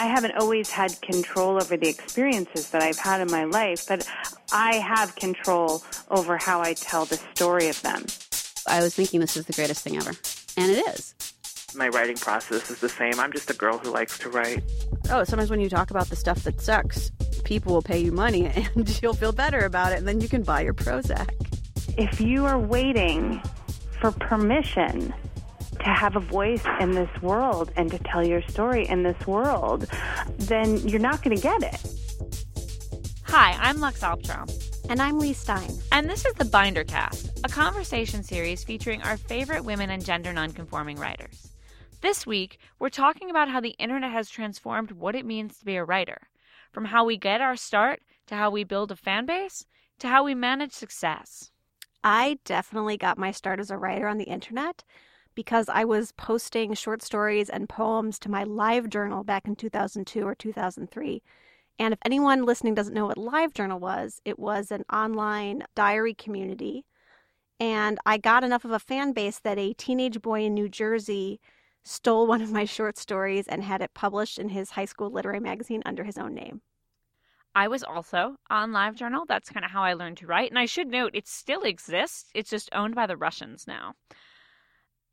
I haven't always had control over the experiences that I've had in my life, but I have control over how I tell the story of them. I was thinking this is the greatest thing ever. And it is. My writing process is the same. I'm just a girl who likes to write. Oh, sometimes when you talk about the stuff that sucks, people will pay you money and you'll feel better about it, and then you can buy your Prozac. If you are waiting for permission to have a voice in this world and to tell your story in this world, then you're not going to get it. Hi, I'm Lux Alptraum. And I'm Leigh Stein. And this is the Binder Cast, a conversation series featuring our favorite women and gender nonconforming writers. This week, we're talking about how the internet has transformed what it means to be a writer, from how we get our start to how we build a fan base to how we manage success. I definitely got my start as a writer on the internet because I was posting short stories and poems to my LiveJournal back in 2002 or 2003. And if anyone listening doesn't know what LiveJournal was, it was an online diary community. And I got enough of a fan base that a teenage boy in New Jersey stole one of my short stories and had it published in his high school literary magazine under his own name. I was also on LiveJournal. That's kind of how I learned to write. And I should note, it still exists. It's just owned by the Russians now.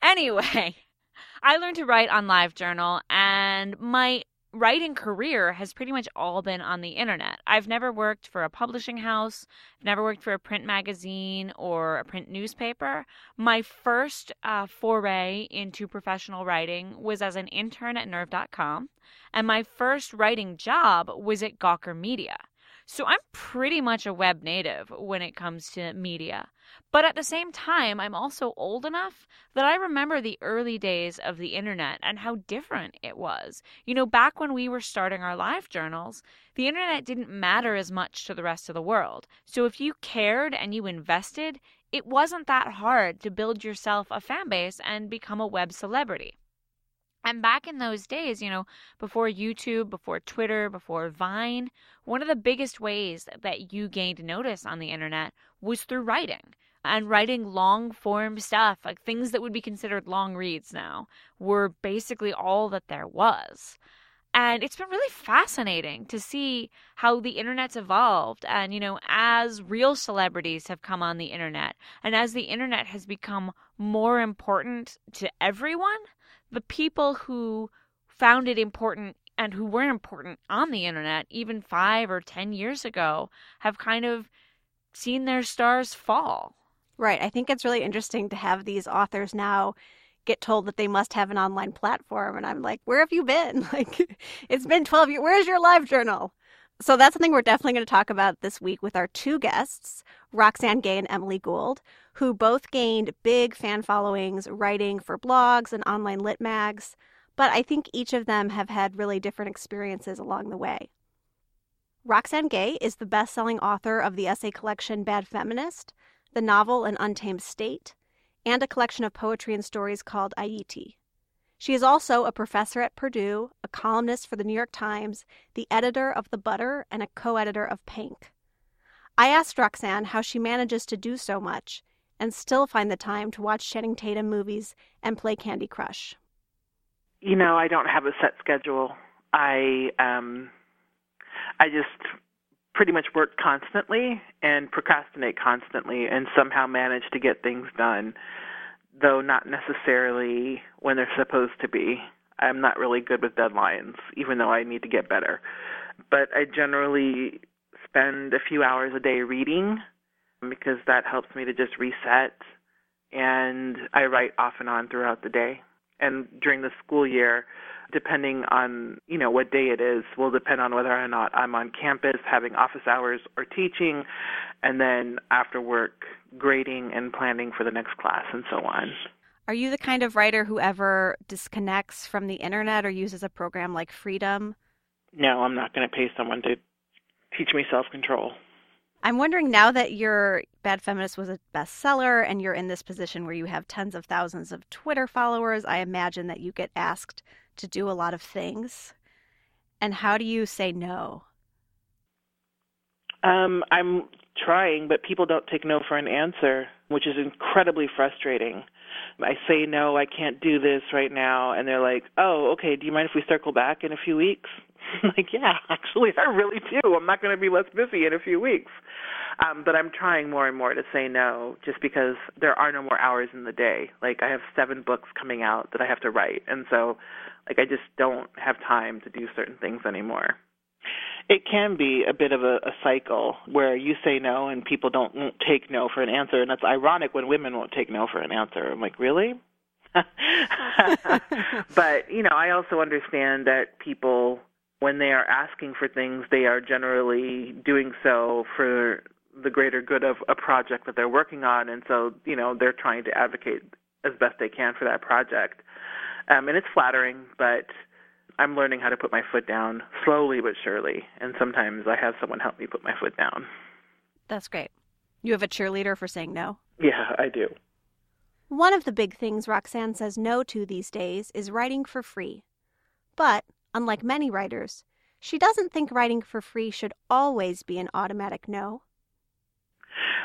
Anyway, I learned to write on LiveJournal, and my writing career has pretty much all been on the internet. I've never worked for a publishing house, never worked for a print magazine or a print newspaper. My first uh, foray into professional writing was as an intern at nerve.com, and my first writing job was at Gawker Media. So I'm pretty much a web native when it comes to media. But at the same time, I'm also old enough that I remember the early days of the internet and how different it was. You know, back when we were starting our LiveJournals, the internet didn't matter as much to the rest of the world. So if you cared and you invested, it wasn't that hard to build yourself a fan base and become a web celebrity. And back in those days, you know, before YouTube, before Twitter, before Vine, one of the biggest ways that you gained notice on the internet was through writing. And writing long form stuff, like things that would be considered long reads now, were basically all that there was. And it's been really fascinating to see how the internet's evolved. And, you know, as real celebrities have come on the internet, and as the internet has become more important to everyone, the people who found it important and who were important on the internet even five or ten years ago have kind of seen their stars fall. Right. I think it's really interesting to have these authors now get told that they must have an online platform. And I'm like, where have you been? Like, it's been 12 years. Where's your LiveJournal? So that's something we're definitely going to talk about this week with our two guests, Roxane Gay and Emily Gould, who both gained big fan followings writing for blogs and online lit mags. But I think each of them have had really different experiences along the way. Roxane Gay is the best selling author of the essay collection Bad Feminist, the novel An Untamed State, and a collection of poetry and stories called Ayiti. She is also a professor at Purdue, a columnist for the New York Times, the editor of The Butter, and a co editor of Pank. I asked Roxane how she manages to do so much and still find the time to watch Channing Tatum movies and play Candy Crush. You know, I don't have a set schedule. I um I just pretty much work constantly and procrastinate constantly and somehow manage to get things done, though not necessarily when they're supposed to be. I'm not really good with deadlines, even though I need to get better. But I generally spend a few hours a day reading because that helps me to just reset. And I write off and on throughout the day. And during the school year, depending on you know what day it is will depend on whether or not I'm on campus having office hours or teaching and then after work grading and planning for the next class and so on. Are you the kind of writer who ever disconnects from the internet or uses a program like Freedom? No, I'm not going to pay someone to teach me self-control. I'm wondering now that your Bad Feminist was a bestseller and you're in this position where you have tens of thousands of Twitter followers, I imagine that you get asked to do a lot of things. And how do you say no? Um, I'm trying, but people don't take no for an answer, which is incredibly frustrating. I say no, I can't do this right now, and they're like, "Oh, okay. Do you mind if we circle back in a few weeks?" like, yeah, actually, I really do. I'm not going to be less busy in a few weeks. Um, but I'm trying more and more to say no just because there are no more hours in the day. Like, I have seven books coming out that I have to write. And so, like, I just don't have time to do certain things anymore. It can be a bit of a, a cycle where you say no and people don't won't take no for an answer. And that's ironic when women won't take no for an answer. I'm like, really? but you know, I also understand that people, when they are asking for things, they are generally doing so for the greater good of a project that they're working on, and so you know they're trying to advocate as best they can for that project. Um, and it's flattering, but I'm learning how to put my foot down slowly but surely, and sometimes I have someone help me put my foot down. That's great. You have a cheerleader for saying no? Yeah, I do. One of the big things Roxane says no to these days is writing for free. But, unlike many writers, she doesn't think writing for free should always be an automatic no.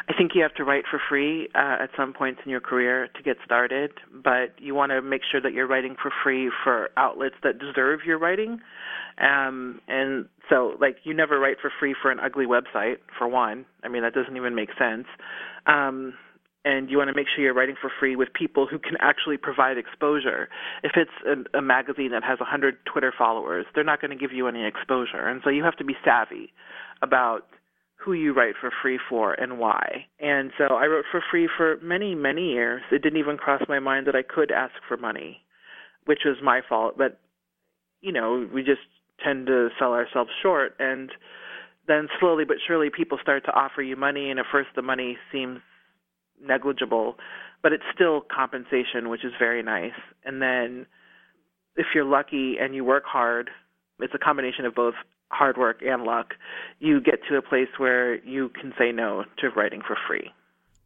I think you have to write for free uh, at some points in your career to get started, but you want to make sure that you're writing for free for outlets that deserve your writing. Um, and so, like, you never write for free for an ugly website, for one. I mean, that doesn't even make sense. Um, and you want to make sure you're writing for free with people who can actually provide exposure. If it's a, a magazine that has 100 Twitter followers, they're not going to give you any exposure. And so you have to be savvy about who you write for free for and why. And so I wrote for free for many, many years. It didn't even cross my mind that I could ask for money, which was my fault. But, you know, we just tend to sell ourselves short. And then slowly but surely people start to offer you money. And at first the money seems negligible, but it's still compensation, which is very nice. And then if you're lucky and you work hard, it's a combination of both hard work and luck, you get to a place where you can say no to writing for free.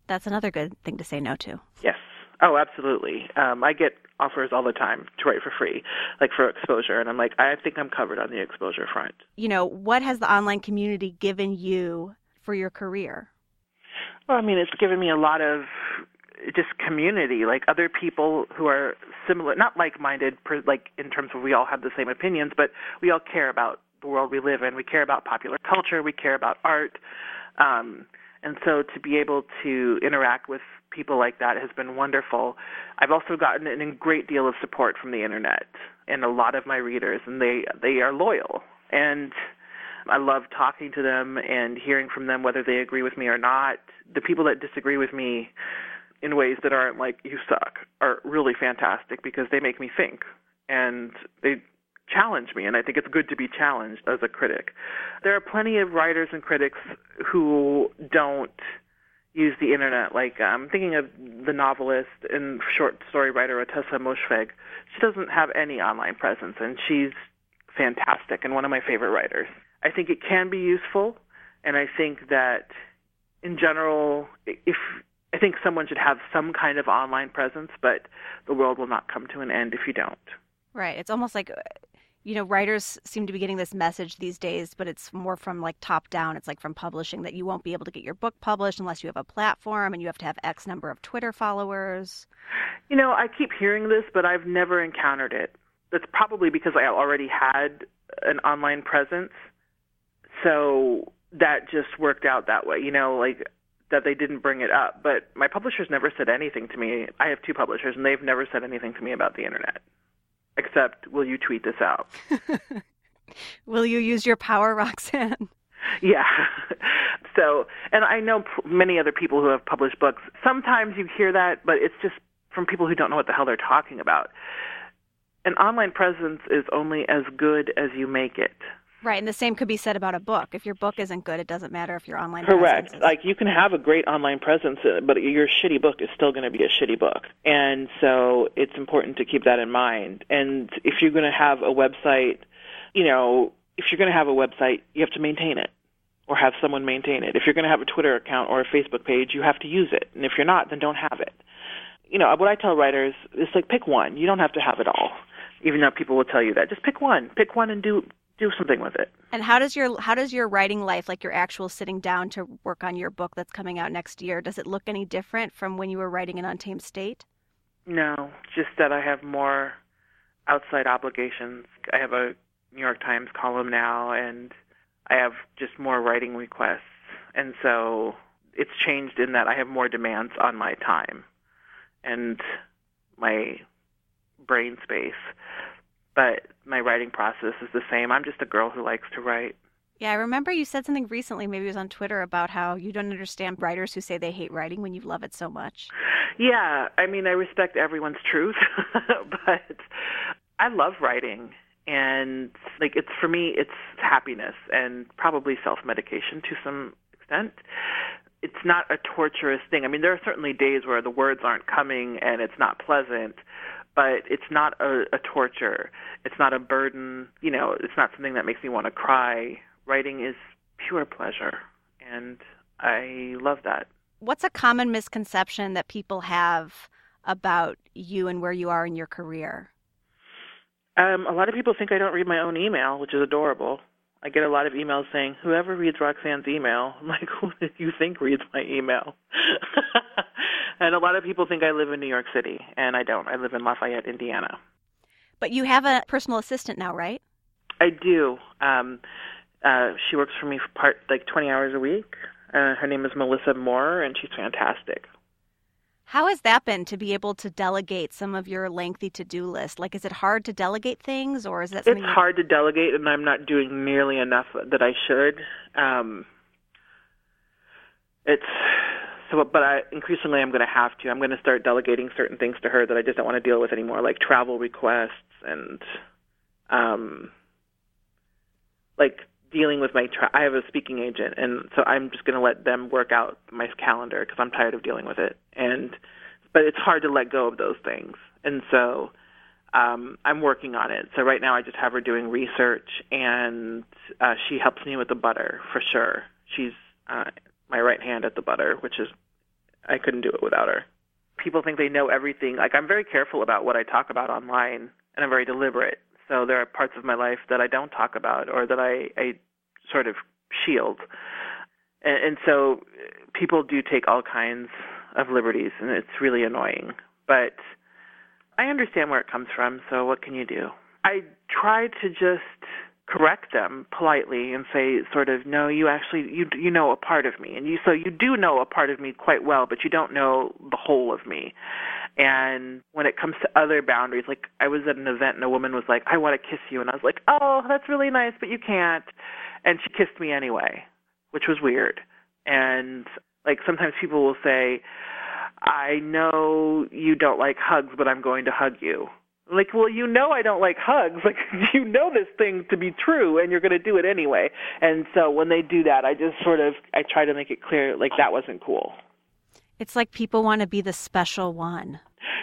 That's another good thing to say no to. Yes. Oh, absolutely. Um, I get offers all the time to write for free, like for exposure, and I'm like, I think I'm covered on the exposure front. You know, what has the online community given you for your career? Well, I mean, it's given me a lot of just community, like other people who are similar, not like-minded, like in terms of we all have the same opinions, but we all care about the world we live in. We care about popular culture. We care about art. Um, and so to be able to interact with people like that has been wonderful. I've also gotten a great deal of support from the internet and a lot of my readers, and they they are loyal. And I love talking to them and hearing from them whether they agree with me or not. The people that disagree with me in ways that aren't like you suck are really fantastic because they make me think and they challenge me and I think it's good to be challenged as a critic. There are plenty of writers and critics who don't use the internet. Like I'm thinking of the novelist and short story writer Ottessa Moshfegh. She doesn't have any online presence and she's fantastic and one of my favorite writers. I think it can be useful, and I think that in general, if I think someone should have some kind of online presence, but the world will not come to an end if you don't. Right. It's almost like you know, writers seem to be getting this message these days, but it's more from like top down. It's like from publishing that you won't be able to get your book published unless you have a platform and you have to have X number of Twitter followers. You know, I keep hearing this, but I've never encountered it. That's probably because I already had an online presence so that just worked out that way, you know, like that they didn't bring it up. But my publishers never said anything to me. I have two publishers, and they've never said anything to me about the internet, except, "Will you tweet this out?" Will you use your power, Roxane? Yeah. so, and I know many other people who have published books. Sometimes you hear that, but it's just from people who don't know what the hell they're talking about. An online presence is only as good as you make it. Right, and the same could be said about a book. If your book isn't good, it doesn't matter if your online Correct. Is... Like you can have a great online presence, uh, but your shitty book is still going to be a shitty book. And so it's important to keep that in mind. And if you're going to have a website, you know, if you're going to have a website, you have to maintain it or have someone maintain it. If you're going to have a Twitter account or a Facebook page, you have to use it. And if you're not, then don't have it. You know, what I tell writers is like pick one. You don't have to have it all. Even though people will tell you that, just pick one. Pick one and do do something with it. And how does your how does your writing life, like your actual sitting down to work on your book that's coming out next year, does it look any different from when you were writing in Untamed State? No, just that I have more outside obligations. I have a New York Times column now, and I have just more writing requests. And so it's changed in that I have more demands on my time and my brain space. But my writing process is the same. I'm just a girl who likes to write. Yeah, I remember you said something recently, maybe it was on Twitter, about how you don't understand writers who say they hate writing when you love it so much. Yeah, I mean, I respect everyone's truth, but I love writing. And like it's for me it's happiness and probably self-medication to some extent. It's not a torturous thing. I mean, there are certainly days where the words aren't coming and it's not pleasant, but it's not a, a torture. It's not a burden. You know, it's not something that makes me want to cry. Writing is pure pleasure, and I love that. What's a common misconception that people have about you and where you are in your career? Um, a lot of people think I don't read my own email, which is adorable. I get a lot of emails saying, "Whoever reads Roxane's email," I'm like, "Who do you think reads my email?" and a lot of people think I live in New York City, and I don't. I live in Lafayette, Indiana. But you have a personal assistant now, right? I do. Um, uh, she works for me for part like 20 hours a week. Uh, her name is Melissa Moore, and she's fantastic. How has that been to be able to delegate some of your lengthy to-do list? Like, is it hard to delegate things, or is that It's something? that- hard to delegate, and I'm not doing nearly enough that I should. Um, it's so, but I increasingly I'm going to have to. I'm going to start delegating certain things to her that I just don't want to deal with anymore, like travel requests and um, like dealing with my. Tra- I have a speaking agent, and so I'm just going to let them work out my calendar because I'm tired of dealing with it. And but it's hard to let go of those things, and so um, I'm working on it. So right now I just have her doing research, and uh, she helps me with the butter for sure. She's uh, my right hand at the butter, which is I couldn't do it without her. People think they know everything. Like I'm very careful about what I talk about online, and I'm very deliberate. So there are parts of my life that I don't talk about, or that I, I sort of shield. And, and so people do take all kinds of liberties, and it's really annoying. But I understand where it comes from, so what can you do? I try to just correct them politely and say sort of no you actually you you know a part of me and you so you do know a part of me quite well but you don't know the whole of me and when it comes to other boundaries like i was at an event and a woman was like i want to kiss you and i was like oh that's really nice but you can't and she kissed me anyway which was weird and like sometimes people will say I know you don't like hugs, but I'm going to hug you. Like, well, you know I don't like hugs. Like, you know this thing to be true, and you're going to do it anyway. And so when they do that, I just sort of I try to make it clear like that wasn't cool. It's like people want to be the special one.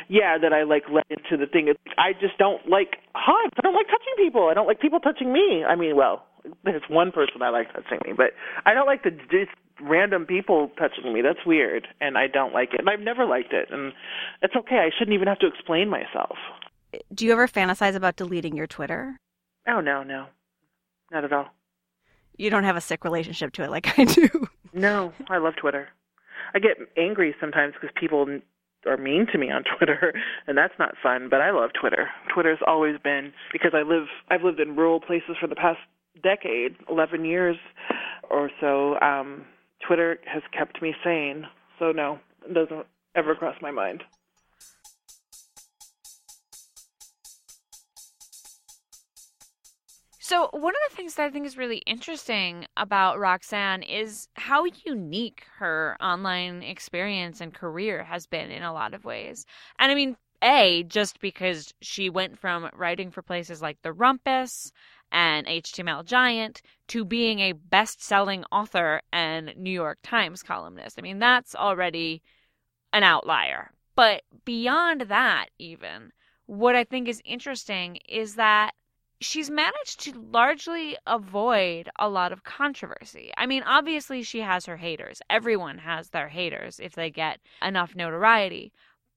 Yeah, that I like let into the thing. I just don't like hugs. I don't like touching people. I don't like people touching me. I mean, well, there's one person I like touching me, but I don't like the just random people touching me. That's weird, and I don't like it. And I've never liked it, and it's okay. I shouldn't even have to explain myself. Do you ever fantasize about deleting your Twitter? Oh no, no, not at all. You don't have a sick relationship to it like I do. No, I love Twitter. I get angry sometimes because people are mean to me on Twitter, and that's not fun. But I love Twitter. Twitter's always been because I live. I've lived in rural places for the past decade, eleven years or so. Um, Twitter has kept me sane. So no, it doesn't ever cross my mind. So, one of the things that I think is really interesting about Roxane is how unique her online experience and career has been in a lot of ways. And I mean, A, just because she went from writing for places like The Rumpus and HTML Giant to being a best selling author and New York Times columnist. I mean, that's already an outlier. But beyond that, even, what I think is interesting is that she's managed to largely avoid a lot of controversy. I mean, obviously, she has her haters. Everyone has their haters if they get enough notoriety.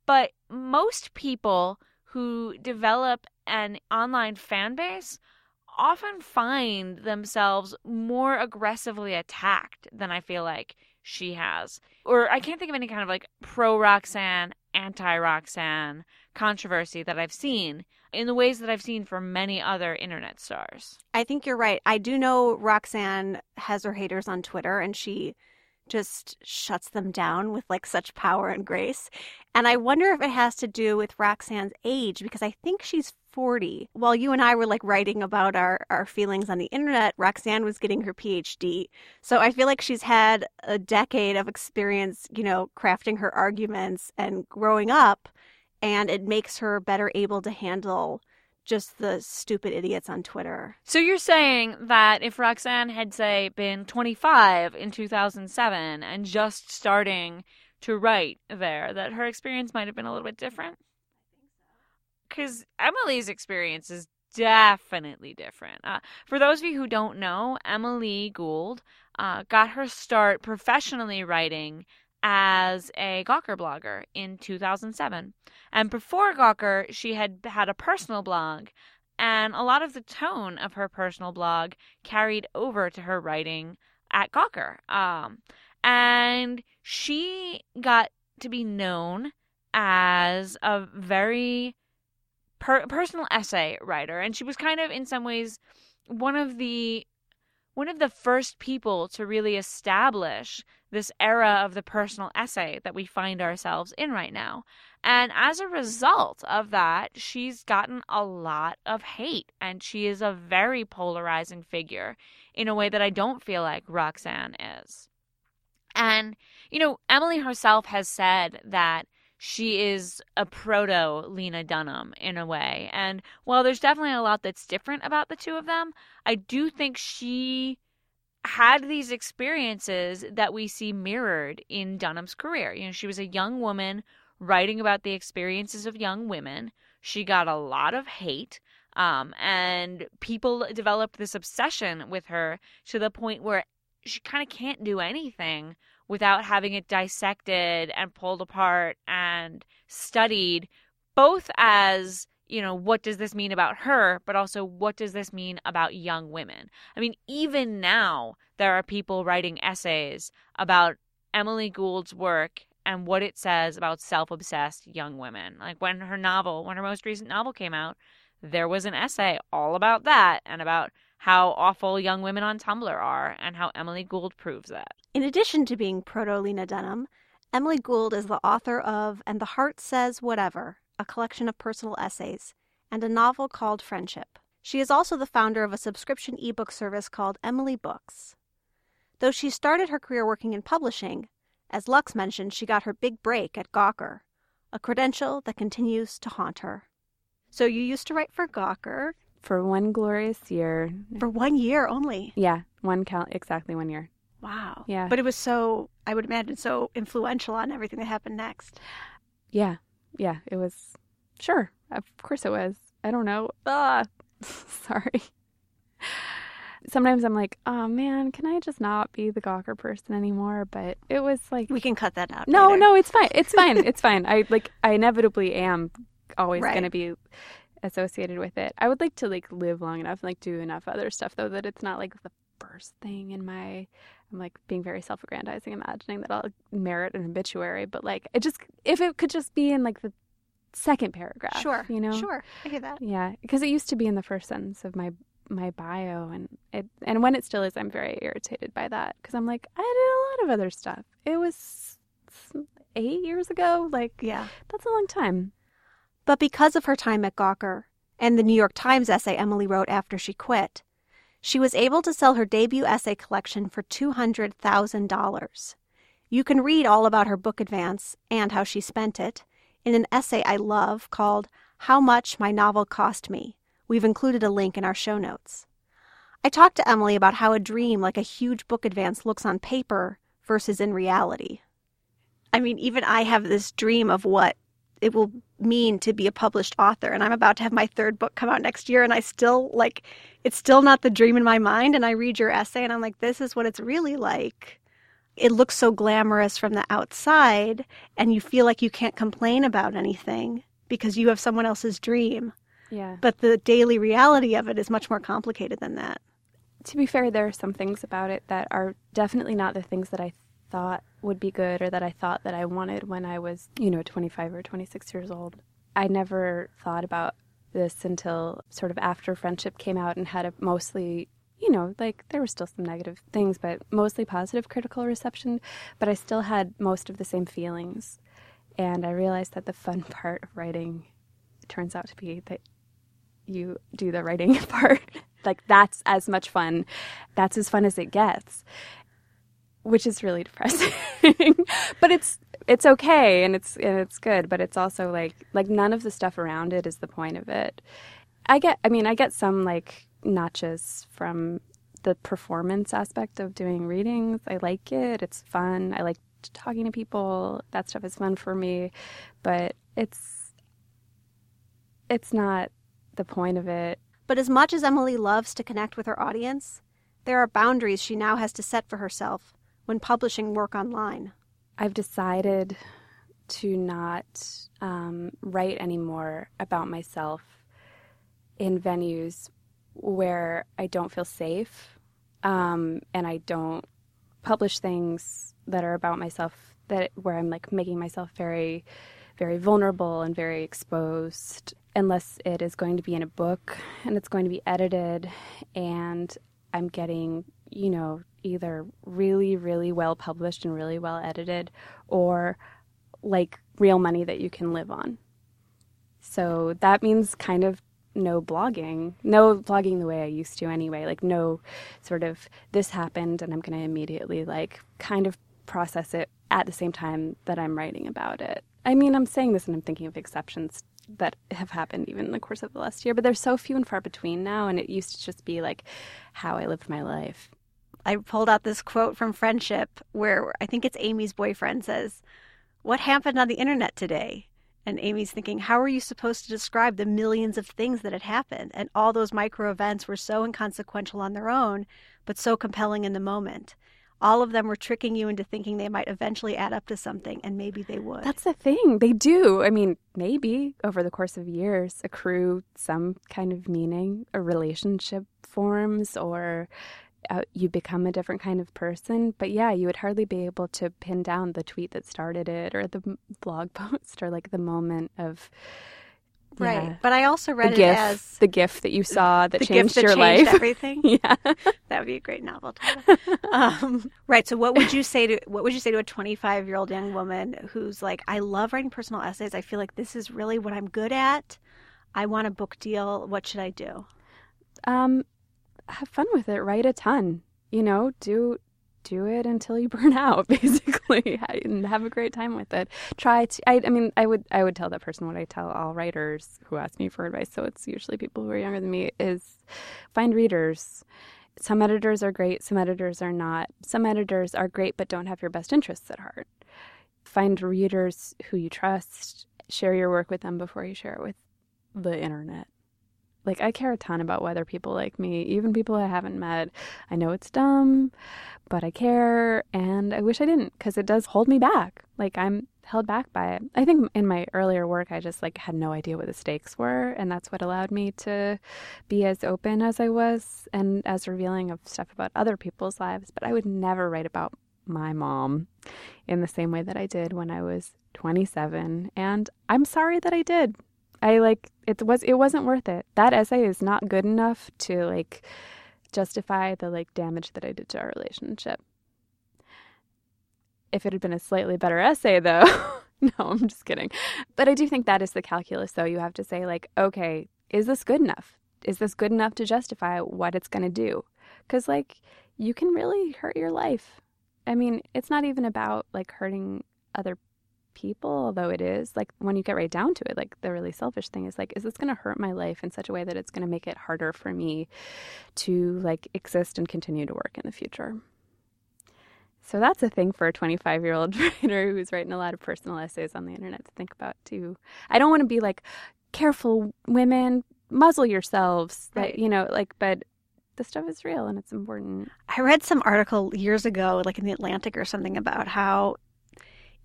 But most people who develop an online fan base often find themselves more aggressively attacked than I feel like she has. Or I can't think of any kind of like pro Roxane, anti Roxane controversy that I've seen in the ways that I've seen for many other internet stars. I think you're right. I do know Roxane has her haters on Twitter and she just shuts them down with like such power and grace. And I wonder if it has to do with Roxane's age because I think she's 40. While you and I were like writing about our, our feelings on the internet, Roxane was getting her PhD. So I feel like she's had a decade of experience, you know, crafting her arguments and growing up. And it makes her better able to handle just the stupid idiots on Twitter. So you're saying that if Roxane had, say, been 25 in 2007 and just starting to write there, that her experience might have been a little bit different? Because Emily's experience is definitely different. Uh, for those of you who don't know, Emily Gould uh, got her start professionally writing as a Gawker blogger in 2007. And before Gawker, she had had a personal blog, and a lot of the tone of her personal blog carried over to her writing at Gawker. Um, and she got to be known as a very per- personal essay writer, and she was kind of, in some ways, one of the one of the first people to really establish this era of the personal essay that we find ourselves in right now. And as a result of that, she's gotten a lot of hate and she is a very polarizing figure in a way that I don't feel like Roxane is. And, you know, Emily herself has said that she is a proto Lena Dunham in a way. And while there's definitely a lot that's different about the two of them, I do think she had these experiences that we see mirrored in Dunham's career. You know, she was a young woman writing about the experiences of young women. She got a lot of hate. Um, and people developed this obsession with her to the point where she kind of can't do anything without having it dissected and pulled apart and studied, both as you know, what does this mean about her, but also what does this mean about young women? I mean, even now, there are people writing essays about Emily Gould's work and what it says about self obsessed young women. Like when her novel, when her most recent novel came out, there was an essay all about that and about how awful young women on Tumblr are and how Emily Gould proves that. In addition to being proto Lena Dunham, Emily Gould is the author of And the Heart Says Whatever, a collection of personal essays, and a novel called Friendship. She is also the founder of a subscription ebook service called Emily Books. Though she started her career working in publishing, as Lux mentioned, she got her big break at Gawker, a credential that continues to haunt her. So you used to write for Gawker for one glorious year. For one year only. Yeah, one count exactly one year. Wow. Yeah. But it was so I would imagine so influential on everything that happened next. Yeah. Yeah, it was sure. Of course it was. I don't know. Ah sorry. Sometimes I'm like, oh man, can I just not be the Gawker person anymore? But it was like we can cut that out. No, later. no, it's fine. It's fine. it's fine. I like I inevitably am always Right. gonna be associated with it. I would like to like live long enough and like do enough other stuff though that it's not like the first thing in my I'm like being very self-aggrandizing, imagining that I'll merit an obituary, but like it just if it could just be in like the second paragraph, Sure. you know, Sure. I hear that. yeah, because it used to be in the first sentence of my my bio, and it and when it still is, I'm very irritated by that because I'm like I did a lot of other stuff. It was eight years ago, like Yeah. that's a long time. But because of her time at Gawker and the New York Times essay Emily wrote after she quit, she was able to sell her debut essay collection for $200,000. You can read all about her book advance and how she spent it in an essay I love called How Much My Novel Cost Me. We've included a link in our show notes. I talked to Emily about how a dream like a huge book advance looks on paper versus in reality. I mean, even I have this dream of what it will mean to be a published author. And i'm about to have my third book come out next year and i still like it's still not the dream in my mind. And i read your essay and i'm like this is what it's really like. It looks so glamorous from the outside and you feel like you can't complain about anything because you have someone else's dream. Yeah. but the daily reality of it is much more complicated than that. To be fair, there are some things about it that are definitely not the things that I thought would be good or that I thought that I wanted when I was, you know, 25 or 26 years old. I never thought about this until sort of after Friendship came out and had a mostly, you know, like there were still some negative things, but mostly positive critical reception. But I still had most of the same feelings. And I realized that the fun part of writing turns out to be that you do the writing part. like that's as much fun. That's as fun as it gets. Which is really depressing. but it's it's okay and it's and it's good, but it's also like like none of the stuff around it is the point of it. I get I mean, I get some like notches from the performance aspect of doing readings. I like it. It's fun. I like talking to people. That stuff is fun for me, but it's it's not the point of it. But as much as Emily loves to connect with her audience, there are boundaries she now has to set for herself when publishing work online. I've decided to not um, write anymore about myself in venues where I don't feel safe um, and I don't publish things that are about myself that where I'm like making myself very, very vulnerable and very exposed unless it is going to be in a book and it's going to be edited and I'm getting, you know, either really, really well published and really well edited or like real money that you can live on. So that means kind of no blogging, no blogging the way I used to anyway. Like, no sort of this happened and I'm going to immediately like kind of process it at the same time that I'm writing about it. I mean, I'm saying this and I'm thinking of exceptions that have happened even in the course of the last year, but they're so few and far between now. And it used to just be like how I lived my life. I pulled out this quote from Friendship where I think it's Amy's boyfriend says, What happened on the internet today? And Amy's thinking, How are you supposed to describe the millions of things that had happened? And all those micro events were so inconsequential on their own, but so compelling in the moment all of them were tricking you into thinking they might eventually add up to something, and maybe they would. That's the thing. They do. I mean, maybe over the course of years accrue some kind of meaning, a relationship forms, or uh, you become a different kind of person. But yeah, you would hardly be able to pin down the tweet that started it, or the blog post, or like the moment of Right. Yeah. But I also read the it GIF, as the gift that you saw that changed that your changed life. Everything. yeah. that would be a great novel title. um, right. So what would you say to what would you say to a 25 year old young woman who's like, I love writing personal essays. I feel like this is really what I'm good at. I want a book deal. What should I do? Um, have fun with it. Write a ton. You know, do do it until you burn out basically and have a great time with it try to I, I mean i would i would tell that person what i tell all writers who ask me for advice so it's usually people who are younger than me is find readers some editors are great some editors are not some editors are great but don't have your best interests at heart find readers who you trust share your work with them before you share it with the internet like I care a ton about whether people like me, even people I haven't met. I know it's dumb, but I care and I wish I didn't because it does hold me back. Like I'm held back by it. I think in my earlier work I just like had no idea what the stakes were and that's what allowed me to be as open as I was and as revealing of stuff about other people's lives, but I would never write about my mom in the same way that I did when I was 27 and I'm sorry that I did. I like it was it wasn't worth it. That essay is not good enough to like justify the like damage that I did to our relationship. If it had been a slightly better essay though, no, I'm just kidding. But I do think that is the calculus though. You have to say like, okay, is this good enough? Is this good enough to justify what it's going to do? Cuz like you can really hurt your life. I mean, it's not even about like hurting other people, although it is like when you get right down to it, like the really selfish thing is like, is this going to hurt my life in such a way that it's going to make it harder for me to like exist and continue to work in the future? So that's a thing for a 25 year old writer who's writing a lot of personal essays on the internet to think about too. I don't want to be like, careful, women, muzzle yourselves. Right. That, you know, like, but the stuff is real and it's important. I read some article years ago, like in the Atlantic or something, about how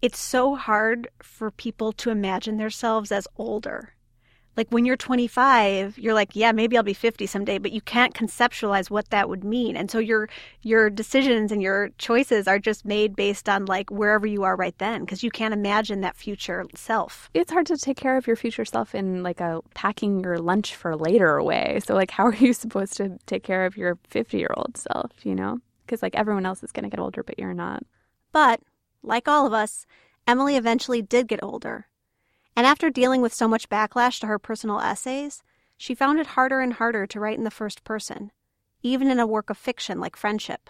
it's so hard for people to imagine themselves as older. like when you're 25 you're like yeah maybe i'll be 50 someday but you can't conceptualize what that would mean. And so your your decisions and your choices are just made based on like wherever you are right then because you can't imagine that future self. It's hard to take care of your future self in like a packing your lunch for later way. So like how are you supposed to take care of your 50 year old self you know? Because like everyone else is going to get older but you're not. But like all of us emily eventually did get older and after dealing with so much backlash to her personal essays, she found it harder and harder to write in the first person, even in a work of fiction like Friendship.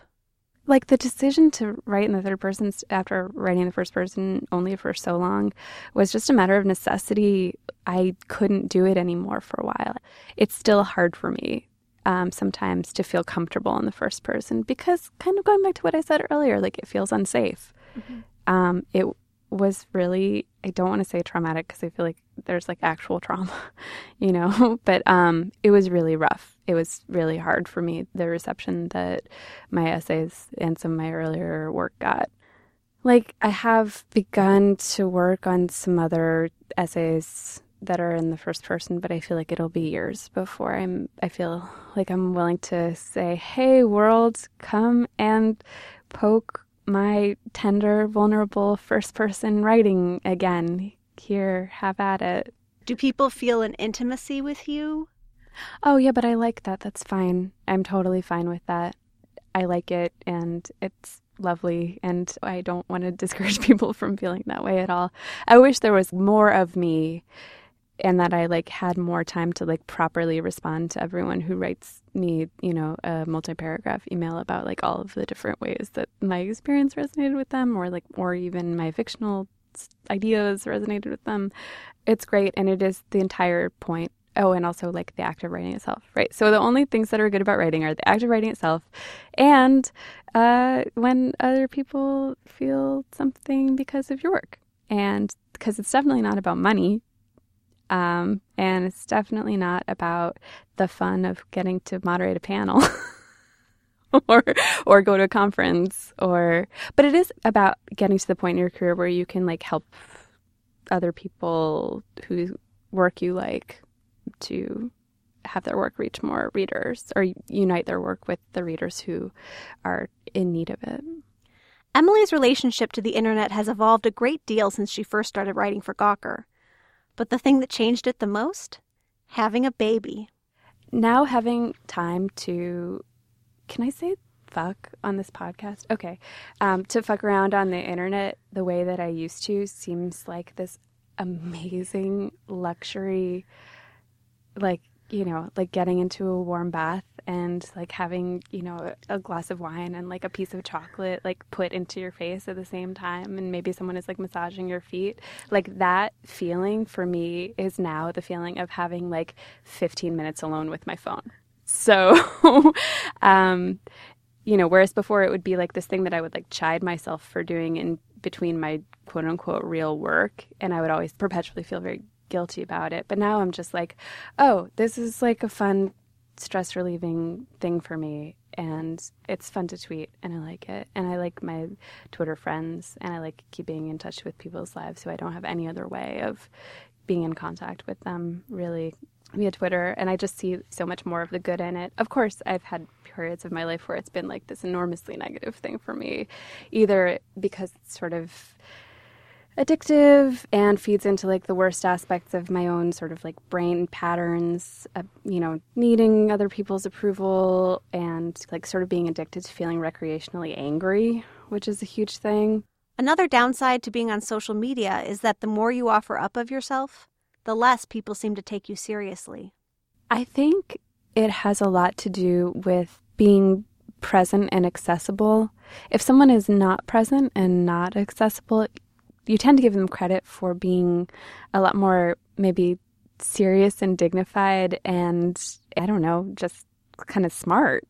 Like the decision to write in the third person after writing in the first person only for so long was just a matter of necessity. I couldn't do it anymore for a while. It's still hard for me um, sometimes to feel comfortable in the first person because, kind of going back to what I said earlier, like it feels unsafe. Mm-hmm. Um, it was really I don't want to say traumatic because I feel like there's like actual trauma, you know, but um it was really rough. It was really hard for me the reception that my essays and some of my earlier work got. Like I have begun to work on some other essays that are in the first person, but I feel like it'll be years before I'm I feel like I'm willing to say, "Hey world, come and poke my tender, vulnerable first person writing again. Here, have at it. Do people feel an intimacy with you? Oh, yeah, but I like that. That's fine. I'm totally fine with that. I like it and it's lovely and I don't want to discourage people from feeling that way at all. I wish there was more of me and that I like had more time to like properly respond to everyone who writes me, you know, a multi-paragraph email about like all of the different ways that my experience resonated with them or like or even my fictional ideas resonated with them. It's great and it is the entire point. Oh, and also like the act of writing itself, right? So the only things that are good about writing are the act of writing itself and uh, when other people feel something because of your work. And because it's definitely not about money um, and it's definitely not about the fun of getting to moderate a panel or or go to a conference or but it is about getting to the point in your career where you can like help other people whose work you like to have their work reach more readers or unite their work with the readers who are in need of it. Emily's relationship to the internet has evolved a great deal since she first started writing for Gawker. But the thing that changed it the most? Having a baby. Now having time to. Can I say fuck on this podcast? Okay. Um, to fuck around on the internet the way that I used to seems like this amazing luxury, like you know, like getting into a warm bath and like having, you know, a glass of wine and like a piece of chocolate like put into your face at the same time and maybe someone is like massaging your feet. Like that feeling for me is now the feeling of having like 15 minutes alone with my phone. So um you know, whereas before it would be like this thing that I would like chide myself for doing in between my quote unquote real work and I would always perpetually feel very guilty about it. But now I'm just like, oh, this is like a fun, stress relieving thing for me. And it's fun to tweet, and I like it. And I like my Twitter friends, and I like keeping in touch with people's lives who I don't have any other way of being in contact with them, really, via Twitter. And I just see so much more of the good in it. Of course, I've had periods of my life where it's been like this enormously negative thing for me, either because it's sort of addictive and feeds into like the worst aspects of my own sort of like brain patterns uh, you know needing other people's approval and like sort of being addicted to feeling recreationally angry which is a huge thing. Another downside to being on social media is that the more you offer up of yourself the less people seem to take you seriously. I think it has a lot to do with being present and accessible. If someone is not present and not accessible you tend to give them credit for being a lot more maybe serious and dignified and I don't know, just kind of smart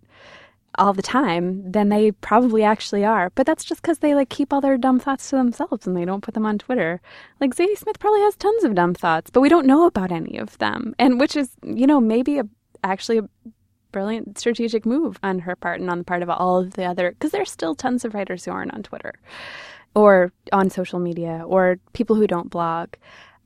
all the time than they probably actually are. But that's just because they like keep all their dumb thoughts to themselves and they don't put them on Twitter. Like Zadie Smith probably has tons of dumb thoughts, but we don't know about any of them. And which is, you know, maybe a, actually a brilliant strategic move on her part and on the part of all of the other, because there's still tons of writers who aren't on Twitter or on social media or people who don't blog.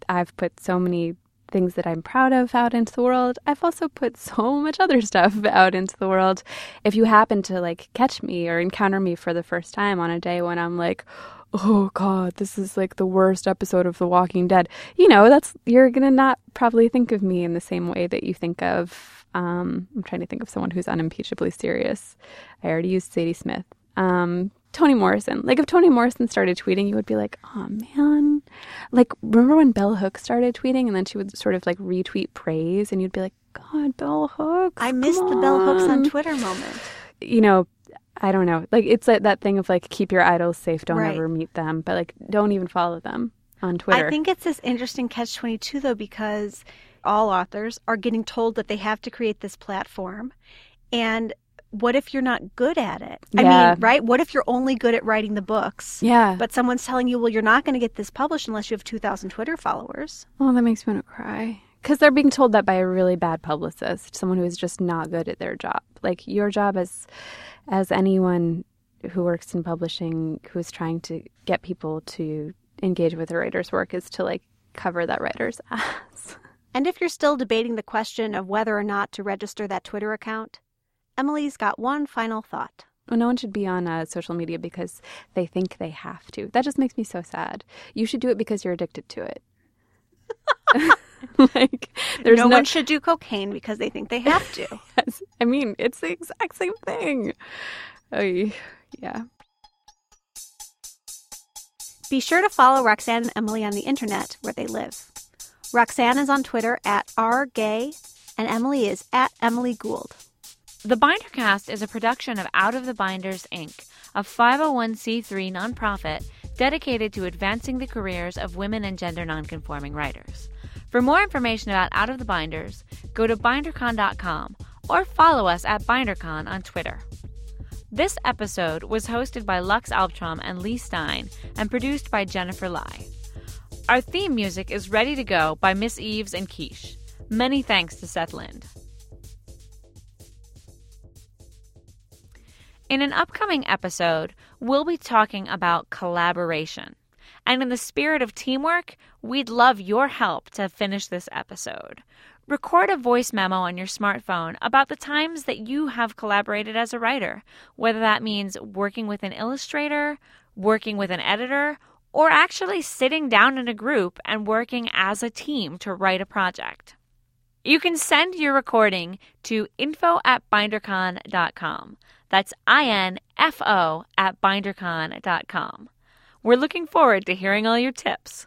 I've put so many things that I'm proud of out into the world, I've also put so much other stuff out into the world. If you happen to like catch me or encounter me for the first time on a day when I'm like, oh god, this is like the worst episode of The Walking Dead, you know, that's you're gonna not probably think of me in the same way that you think of. Um, I'm trying to think of someone who's unimpeachably serious. I already used Zadie Smith. Um, Toni Morrison. Like if Toni Morrison started tweeting, you would be like, "Oh man!" Like remember when Bell Hooks started tweeting, and then she would sort of like retweet praise, and you'd be like, "God, Bell Hooks." I missed the Bell Hooks on Twitter moment. You know, I don't know. Like it's like that thing of like keep your idols safe, don't Right. ever meet them, but like don't even follow them on Twitter. I think it's this interesting catch 22 though because all authors are getting told that they have to create this platform and what if you're not good at it? I Yeah. mean, right? What if you're only good at writing the books? yeah. But someone's telling you, well, you're not going to get this published unless you have 2,000 Twitter followers. oh, that makes me want to cry. Because they're being told that by a really bad publicist, someone who is just not good at their job. Like your job as, as anyone who works in publishing who is trying to get people to engage with a writer's work is to like cover that writer's ass. And if you're still debating the question of whether or not to register that Twitter account, Emily's got one final thought. Well, no one should be on uh, social media because they think they have to. That just makes me so sad. You should do it because you're addicted to it. like, there's no, no, one should do cocaine because they think they have to. Yes. I mean, it's the exact same thing. Yeah. Be sure to follow Roxane and Emily on the internet where they live. Roxane is on Twitter at rgay, and Emily is at Emily Gould. The Bindercast is a production of Out of the Binders, Inc., a 501c3 nonprofit dedicated to advancing the careers of women and gender nonconforming writers. For more information about Out of the Binders, go to bindercon.com or follow us at BinderCon on Twitter. This episode was hosted by Lux Alptraum and Leigh Stein and produced by Jennifer Lai. Our theme music is Ready to Go by Miss Eves and Quiche. Many thanks to Seth Lind. In an upcoming episode, we'll be talking about collaboration. And in the spirit of teamwork, we'd love your help to finish this episode. Record a voice memo on your smartphone about the times that you have collaborated as a writer, whether that means working with an illustrator, working with an editor, or actually sitting down in a group and working as a team to write a project. You can send your recording to info at bindercon.com. That's I-N-F-O at bindercon.com. We're looking forward to hearing all your tips.